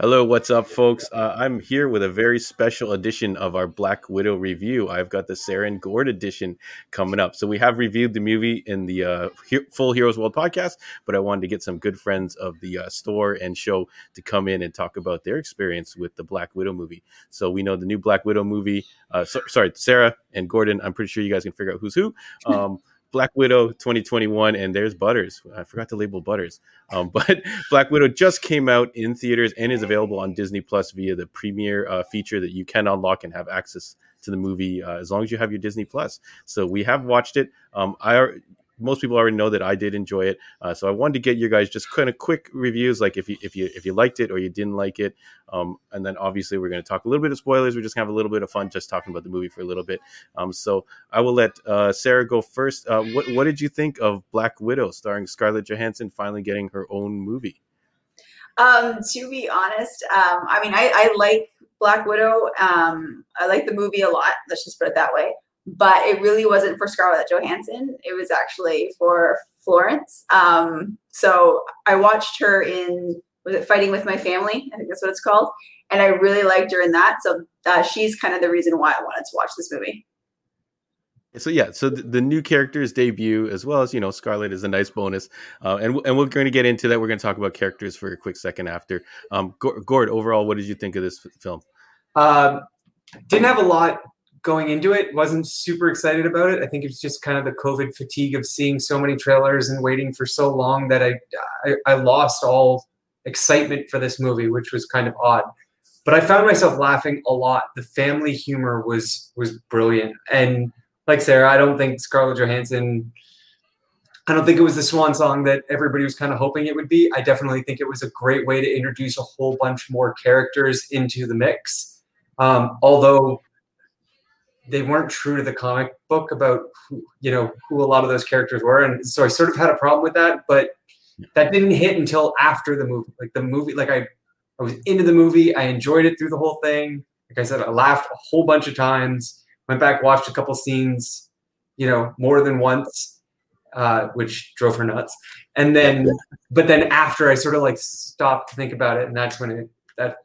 Hello, what's up, folks? Uh, I'm here with a very special edition of our Black Widow review. I've got the Sarah and Gord edition coming up. So we have reviewed the movie in the uh, Full Heroes World podcast, but I wanted to get some good friends of the uh, store and show to come in and talk about their experience with the Black Widow movie. So we know the new Black Widow movie. Uh, so, sorry, Sarah and Gordon. I'm pretty sure you guys can figure out who's who. Um, Black Widow 2021, and there's Butters. I forgot to label Butters, um, but Black Widow just came out in theaters and is available on Disney Plus via the premiere uh, feature that you can unlock and have access to the movie uh, as long as you have your Disney Plus. So we have watched it. Um, I most people already know that I did enjoy it. Uh, so I wanted to get you guys just kind of quick reviews, like if you if you if you liked it or you didn't like it, um, and then obviously we're going to talk a little bit of spoilers. We're just to have a little bit of fun just talking about the movie for a little bit. Um, so I will let uh, Sarah go first. Uh, what what did you think of Black Widow, starring Scarlett Johansson, finally getting her own movie? Um, to be honest, um, I mean, I, I like Black Widow. Um, I like the movie a lot. Let's just put it that way but it really wasn't for Scarlett Johansson. It was actually for Florence. Um, so I watched her in was it Fighting with My Family? I think that's what it's called, and I really liked her in that. So uh, she's kind of the reason why I wanted to watch this movie. So yeah, so the, the, new characters debut as well as you know Scarlett is a nice bonus, uh, and and we're going to get into that. We're going to talk about characters for a quick second after. Um, Gord, overall, what did you think of this film? Um, didn't have a lot going into it wasn't super excited about it i think it's just kind of the covid fatigue of seeing so many trailers and waiting for so long that i i, I lost all excitement for this movie which was kind of odd but i found myself laughing a lot the family humor was was brilliant and like sarah i don't think scarlett johansson I don't think it was the swan song that everybody was kind of hoping it would be. I definitely think it was a great way to introduce a whole bunch more characters into the mix. Um, although they weren't true to the comic book about who, you know who a lot of those characters were, and so I sort of had a problem with that. But that didn't hit until after the movie. Like the movie, like I, I was into the movie. I enjoyed it through the whole thing. Like I said, I laughed a whole bunch of times. Went back, watched a couple scenes, you know, more than once, uh, which drove her nuts. And then, but then after I sort of like stopped to think about it, and that's when it that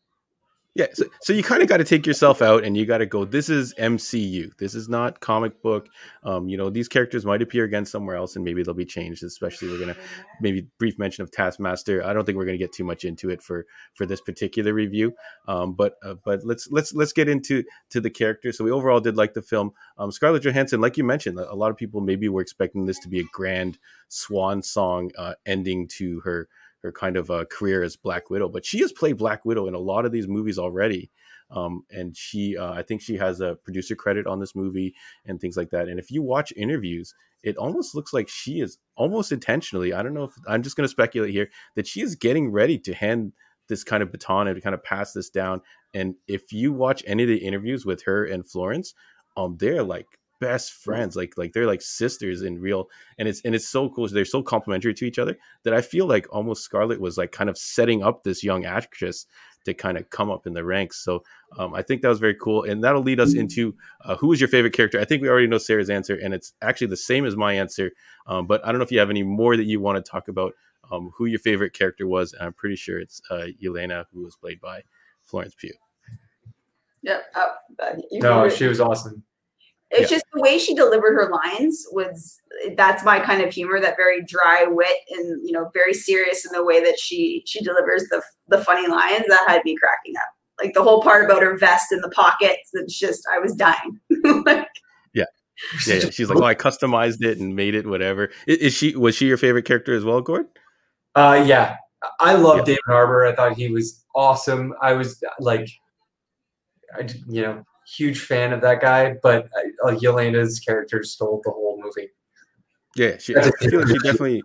yeah, so, so you kind of got to take yourself out and you got to go. This is MCU. This is not comic book. Um, you know, these characters might appear again somewhere else, and maybe they'll be changed. Especially, we're gonna maybe brief mention of Taskmaster. I don't think we're gonna get too much into it for for this particular review. Um, but uh, but let's let's let's get into to the characters. So we overall did like the film. Um, Scarlett Johansson, like you mentioned, a lot of people maybe were expecting this to be a grand swan song uh, ending to her her kind of uh, career as Black Widow. But she has played Black Widow in a lot of these movies already. Um, and she, uh, I think she has a producer credit on this movie and things like that. And if you watch interviews, it almost looks like she is almost intentionally. I don't know if I'm just going to speculate here that she is getting ready to hand this kind of baton and to kind of pass this down. And if you watch any of the interviews with her and Florence, um, they're like best friends like like they're like sisters in real and it's and it's so cool they're so complementary to each other that i feel like almost scarlett was like kind of setting up this young actress to kind of come up in the ranks so um, i think that was very cool and that'll lead us mm. into uh, who is your favorite character? I think we already know sarah's answer and it's actually the same as my answer um, but i don't know if you have any more that you want to talk about um, who your favorite character was and i'm pretty sure it's uh, Yelena who was played by florence pugh. Yeah oh, no she was awesome it's yeah. just the way she delivered her lines was that's my kind of humor, that very dry wit and you know very serious in the way that she she delivers the the funny lines that had me cracking up. Like the whole part about her vest in the pockets, it's just I was dying. like, yeah. Yeah, yeah, she's like, oh, I customized it and made it whatever. Is, is she was she your favorite character as well, Gord? Uh, yeah, I love yeah. David Harbour. I thought he was awesome. I was like, I, you know, huge fan of that guy, but uh, Yelena's character stole the whole movie. Yeah, she, I feel like she definitely.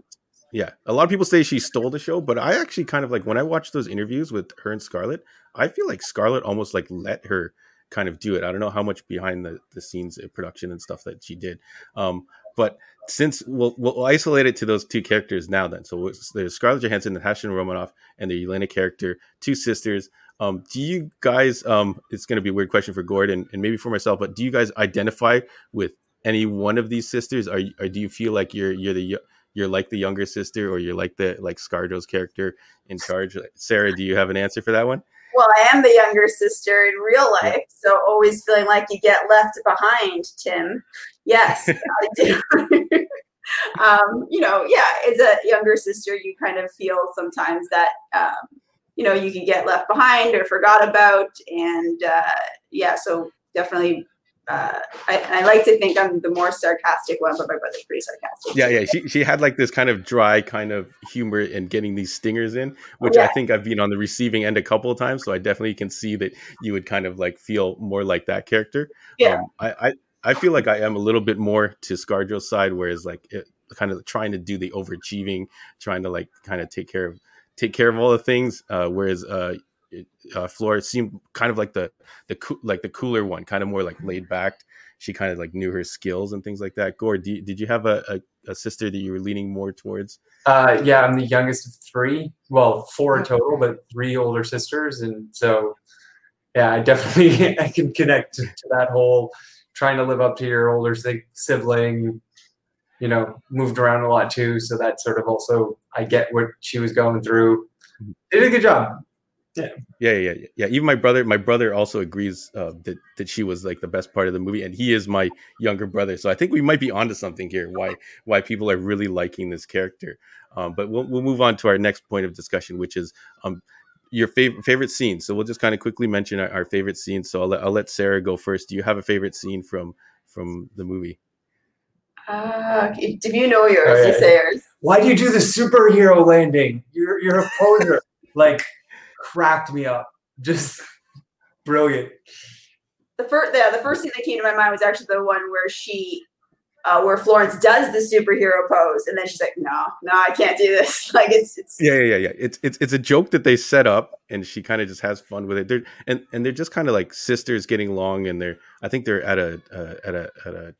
Yeah, a lot of people say she stole the show, but I actually kind of like when I watched those interviews with her and Scarlett. I feel like Scarlett almost like let her kind of do it. I don't know how much behind the, the scenes production and stuff that she did, um, but since we'll, we'll isolate it to those two characters now, then so there's Scarlett Johansson, and Natasha Romanoff, and the Yelena character, two sisters. Um, do you guys? Um, it's going to be a weird question for Gordon and maybe for myself, but do you guys identify with any one of these sisters? Are, or do you feel like you're you're the you're like the younger sister, or you're like the like Scarjo's character in charge? Sarah, do you have an answer for that one? Well, I am the younger sister in real life, so always feeling like you get left behind, Tim. Yes, I do. um, you know, yeah, as a younger sister, you kind of feel sometimes that um, you know you can get left behind or forgot about, and uh, yeah, so definitely uh, I, I, like to think I'm the more sarcastic one, but my brother's pretty sarcastic. Yeah, yeah. She she had like this kind of dry kind of humor and getting these stingers in, which yeah. I think I've been on the receiving end a couple of times. So I definitely can see that you would kind of like feel more like that character. Yeah. Um, I, I I feel like I am a little bit more to ScarJo's side, whereas like it, kind of trying to do the overachieving, trying to like kind of take care of take care of all the things, uh, whereas uh, uh, Flora seemed kind of like the the co- like the cooler one, kind of more like laid back. She kind of like knew her skills and things like that. Gord, you, did you have a, a, a, sister that you were leaning more towards? Uh, yeah, I'm the youngest of three. Well, four total, but three older sisters, and so yeah, I definitely I can connect to, to that whole trying to live up to your older sibling. You know, moved around a lot too, so that sort of also I get what she was going through. Mm-hmm. Did a good job. Yeah. yeah, yeah, yeah, Even my brother, my brother also agrees uh, that that she was like the best part of the movie, and he is my younger brother. So I think we might be onto something here. Why why people are really liking this character? Um, but we'll we'll move on to our next point of discussion, which is um, your favorite favorite scene. So we'll just kind of quickly mention our, our favorite scenes. So I'll let, I'll let Sarah go first. Do you have a favorite scene from from the movie? Uh, if you know yours, yeah. you say yours. Why do you do the superhero landing? You're you're a poser. like cracked me up. Just brilliant. The first, yeah, the first thing that came to my mind was actually the one where she, uh, where Florence does the superhero pose, and then she's like, "No, no, I can't do this." Like it's, it's yeah, yeah, yeah. It's it's it's a joke that they set up, and she kind of just has fun with it. They're and and they're just kind of like sisters getting along, and they're I think they're at a uh, at a at a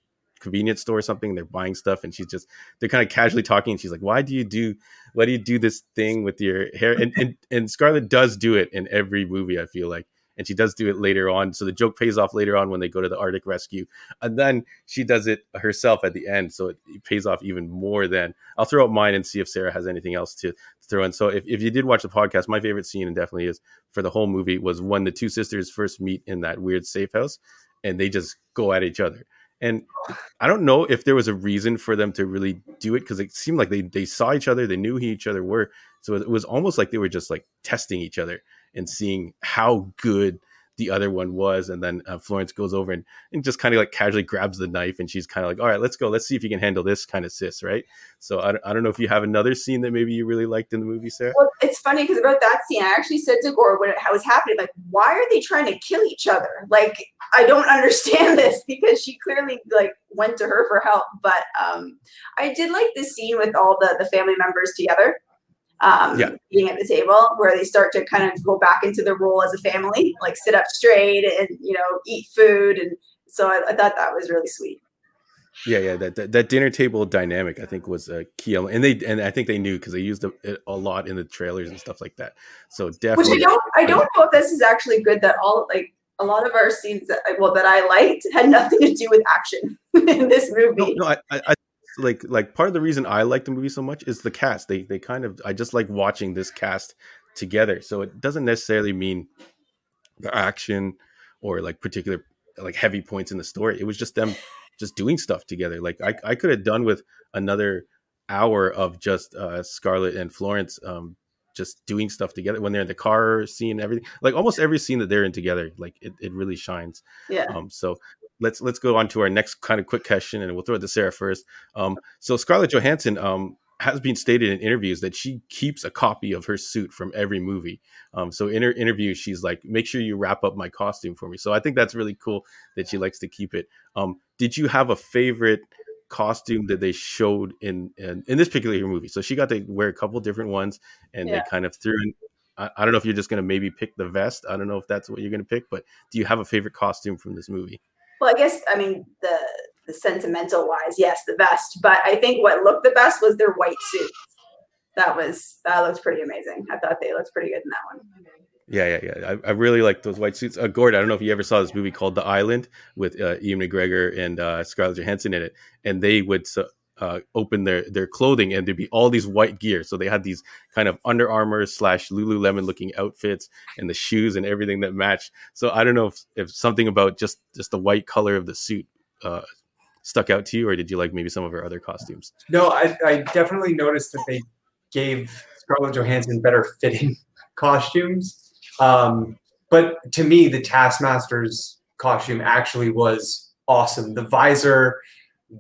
convenience store or something. They're buying stuff, and she's just they're kind of casually talking. And she's like, "Why do you do why do you do this thing with your hair?" And and and Scarlett does do it in every movie. I feel like. And she does do it later on. So the joke pays off later on when they go to the Arctic rescue. And then she does it herself at the end. So it, it pays off even more then. I'll throw out mine and see if Sarah has anything else to, throw in. So if, if you did watch the podcast, my favorite scene, and definitely is for the whole movie, was when the two sisters first meet in that weird safe house and they just go at each other. And oh. I don't know if there was a reason for them to really do it because it seemed like they they saw each other, they knew who each other were. So it was almost like they were just like testing each other and seeing how good the other one was. And then uh, Florence goes over and, and just kind of like casually grabs the knife and she's kind of like, all right, let's go. Let's see if you can handle this kind of sis, right? So I, I don't know if you have another scene that maybe you really liked in the movie, Sarah. Well, it's funny because about that scene, I actually said to Gord when it was happening, like, why are they trying to kill each other? Like, I don't understand this because she clearly like went to her for help. But um, I did like the scene with all the the family members together um, yeah. eating at the table where they start to kind of go back into their role as a family, like sit up straight and, you know, eat food. And so I, I thought that was really sweet. Yeah, yeah, that, that, that dinner table dynamic I think was a key element, and they and I think they knew because they used it a lot in the trailers and stuff like that. So definitely, which I don't I don't know if this is actually good that all like a lot of our scenes that well that I liked had nothing to do with action in this movie. No, no I, I like like part of the reason I like the movie so much is the cast. They they kind of I just like watching this cast together. So it doesn't necessarily mean the action or like particular like heavy points in the story. It was just them just doing stuff together. Like I I could have done with another hour of just uh Scarlett and Florence um just doing stuff together when they're in the car scene everything like almost every scene that they're in together like it, it really shines yeah um so let's let's go on to our next kind of quick question, and we'll throw it to Sarah first. Um, so Scarlett Johansson um, has been stated in interviews that she keeps a copy of her suit from every movie. Um, so in her interview, she's like, "Make sure you wrap up my costume for me." So I think that's really cool that she likes to keep it. Um, did you have a favorite costume that they showed in, in, in this particular movie? So she got to wear a couple different ones, and yeah. they kind of threw in. I, I don't know if you're just going to maybe pick the vest. I don't know if that's what you're going to pick, but do you have a favorite costume from this movie? Well, I guess I mean the the sentimental wise, yes, the best. But I think what looked the best was their white suits. That was that looks pretty amazing. I thought they looked pretty good in that one. Yeah, yeah, yeah. I, I really like those white suits. Uh, Gord, I don't know if you ever saw this movie called The Island with uh, Ewan McGregor and uh, Scarlett Johansson in it, and they would. So uh, open their their clothing and there'd be all these white gear. So they had these kind of Under Armour slash Lululemon looking outfits and the shoes and everything that matched. So I don't know if, if something about just just the white color of the suit uh, stuck out to you, or did you like maybe some of her other costumes? No, I, I definitely noticed that they gave Scarlett Johansson better fitting costumes. Um, but to me, the Taskmaster's costume actually was awesome. The visor,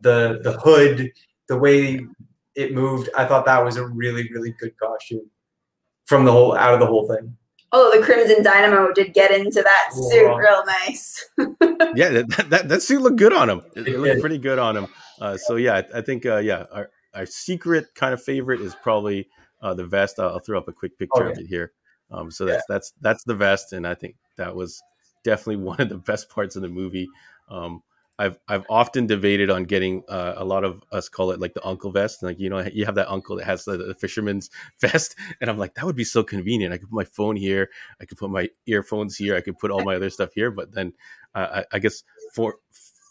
the the hood, the way it moved, I thought that was a really really good costume from the whole out of the whole thing. Oh, the Crimson Dynamo did get into that suit Wow. real nice. yeah, that, that, that suit looked good on him. It, it It looked pretty good on him. Uh, so yeah, I, I think uh, yeah, our, our secret kind of favorite is probably uh, the vest. I'll, I'll throw up a quick picture Oh, of it here. Um, so that's that's that's the vest, and I think that was definitely one of the best parts of the movie. Um, I've I've often debated on getting uh, a lot of us call it like the uncle vest. Like you know, you have that uncle that has the, the fisherman's vest, and I'm like, that would be so convenient. I could put my phone here, I could put my earphones here, I could put all my other stuff here. But then uh, I, I guess for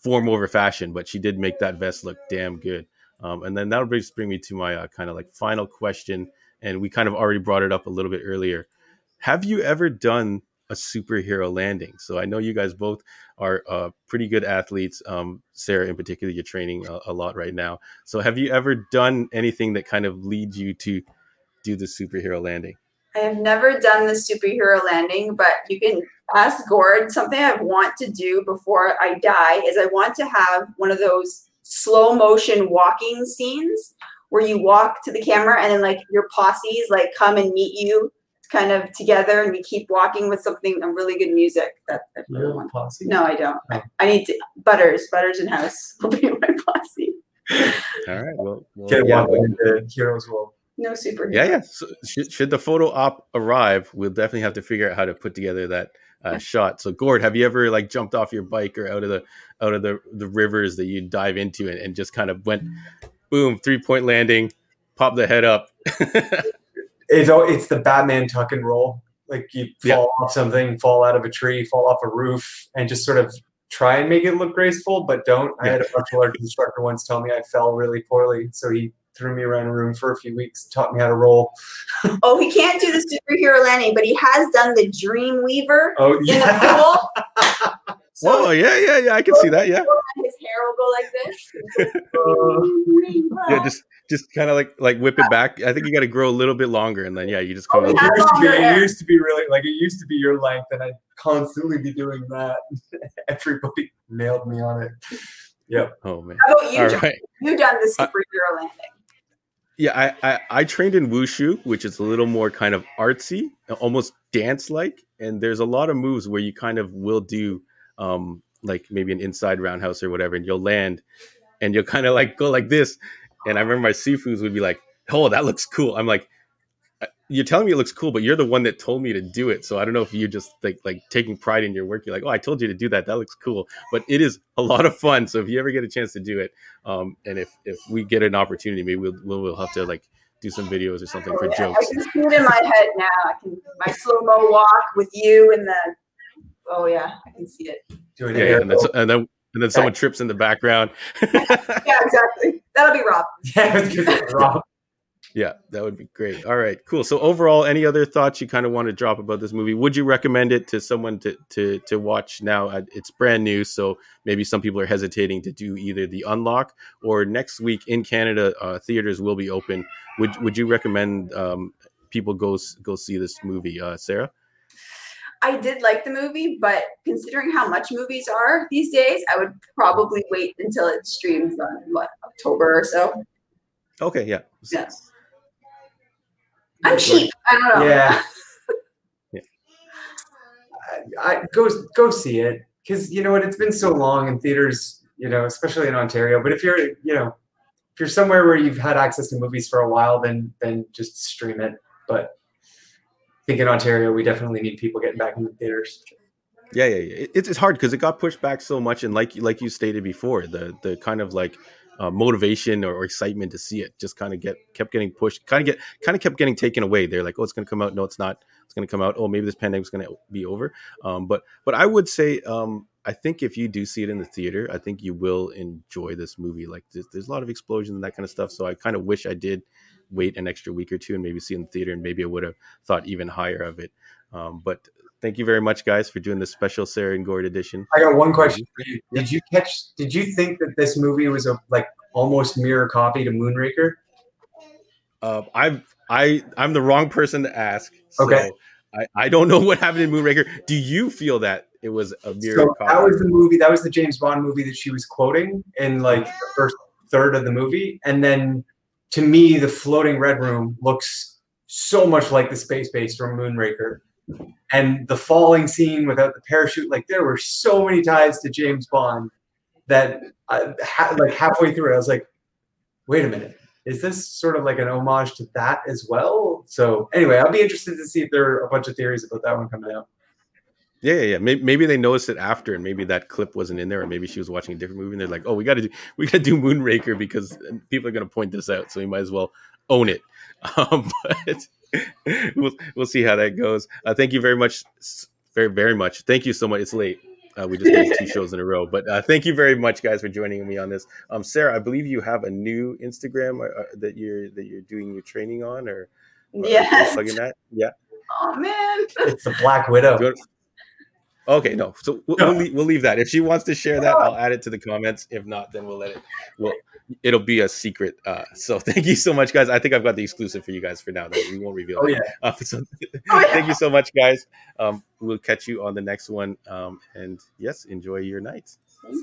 form over fashion, but she did make that vest look damn good. Um, and then that'll bring me to my uh, kind of like final question, and we kind of already brought it up a little bit earlier. Have you ever done a superhero landing? So I know you guys both are uh, pretty good athletes. Um, Sarah, in particular, you're training a, a lot right now. So have you ever done anything that kind of leads you to do the superhero landing? I have never done the superhero landing, but you can ask Gord. Something I want to do before I die is I want to have one of those slow motion walking scenes where you walk to the camera and then like your posses like come and meet you kind of together and we keep walking with something a really good music. That I really want. posse. No, I don't. Oh. I need to Butters. Butters in house will be my posse. All right. Well, well Get yeah, walking into Heroes World. No superhero. yeah, yeah. So should, should the photo op arrive, we'll definitely have to figure out how to put together that uh, shot. So, Gord, have you ever like jumped off your bike or out of the out of the the rivers that you dive into and, and just kind of went, boom, three point landing, pop the head up? It's al- it's the Batman tuck and roll. Like you Yeah. fall off something, fall out of a tree, fall off a roof, and just sort of try and make it look graceful, but don't. I had a martial arts instructor once tell me I fell really poorly, so he threw me around a room for a few weeks, taught me how to roll. Oh, he can't do the superhero landing, but he has done the Dream Weaver Oh in yeah. the pool. So Whoa, yeah, yeah, yeah. I can see that. Yeah, his hair will go like this. yeah. Just just kind of like like whip it back. I think you got to grow a little bit longer, and then yeah, you just come. Oh, It used, to be, it used to be really like it used to be your length, and I'd constantly be doing that. Everybody nailed me on it. Yep. Oh man. How about you, All John? right. You done the Uh, superhero landing? Yeah, I, I I trained in wushu, which is a little more kind of artsy, almost dance like, and there's a lot of moves where you kind of will do um like maybe an inside roundhouse or whatever, and you'll land, and you'll kind of like go like this, and I remember my sifus would be like, "Oh, that looks cool." I'm like, "Uh, "You're telling me it looks cool, but you're the one that told me to do it." So I don't know if you just like like taking pride in your work. You're like, "Oh, I told you to do that. That looks cool," but it is a lot of fun. So if you ever get a chance to do it, um, and if if we get an opportunity, maybe we'll we'll, we'll have to like do some videos or something for Oh, yeah. jokes. I can see it in my head now. I can my slow mo walk with you and the. Oh yeah, I can see it. Yeah, yeah, and then and then and then someone trips in the background. Yeah, exactly. That'll be Rob. Yeah, I was gonna say, Rob. yeah, that would be great. All right, cool. So overall, any other thoughts you kind of want to drop about this movie? Would you recommend it to someone to to to watch now? It's brand new, so maybe some people are hesitating to do either the unlock or next week in Canada, uh, theaters will be open. Would would you recommend um, people go go see this movie, uh, Sarah? I did like the movie, but considering how much movies are these days, I would probably wait until it streams on what October or so. Okay, yeah, Yeah. I'm cheap. I don't know. Yeah. Yeah. I, I go go see it because you know what? It's been so long in theaters, you know, especially in Ontario. But if you're, you know, if you're somewhere where you've had access to movies for a while, then then just stream it. But I think in Ontario, we definitely need people getting back in the theaters. Yeah, yeah, yeah. It- It's it's hard because it got pushed back so much, and like like you stated before, the the kind of like uh, motivation or, or excitement to see it just kind of get kept getting pushed, kind of get kind of kept getting taken away. They're like, oh, it's going to come out. No, it's not. It's going to come out. Oh, maybe this pandemic's going to be over. Um, but but I would say um, I think if you do see it in the theater, I think you will enjoy this movie. Like there's, there's a lot of explosions and that kind of stuff. So I kind of wish I did wait an extra week or two and maybe see in the theater, and maybe I would have thought even higher of it. Um, but thank you very much, guys, for doing this special Sarah and Gord edition. I got one question for you. Did you catch? Did you think that this movie was a like almost mirror copy to Moonraker? Uh, I'm I I'm the wrong person to ask. So Okay. I, I don't know what happened in Moonraker. Do you feel that it was a mirror So copy? that was the movie. That was the James Bond movie that she was quoting in like the first third of the movie, and then to me, the floating red room looks so much like the space base from Moonraker, and the falling scene without the parachute. Like there were so many ties to James Bond that I, ha- like halfway through it, I was like, wait a minute. Is this sort of like an homage to that as well? So anyway, I'll be interested to see if there are a bunch of theories about that one coming out. Yeah, yeah, yeah. Maybe, maybe they noticed it after, and maybe that clip wasn't in there, or maybe she was watching a different movie, and they're like, "Oh, we got to do, we got to do Moonraker because people are going to point this out, so we might as well own it." Um, but we'll we'll see how that goes. Uh, thank you very much, very very much. Thank you so much. It's late. Uh, we just did two shows in a row, but uh, thank you very much, guys, for joining me on this. Um, Sarah, I believe you have a new Instagram uh, uh, that you're that you're doing your training on, or, or Yes. plugging that. Yeah. Oh man. It's the Black Widow. Good. Okay, no. So we'll, we'll, leave, we'll leave that. If she wants to share that, I'll add it to the comments. If not, then we'll let it. Well, it'll be a secret. Uh, so thank you so much, guys. I think I've got the exclusive for you guys for now. That we won't reveal. Oh yeah. Uh, so Oh, yeah. thank you so much, guys. Um, we'll catch you on the next one. Um, and yes, enjoy your nights.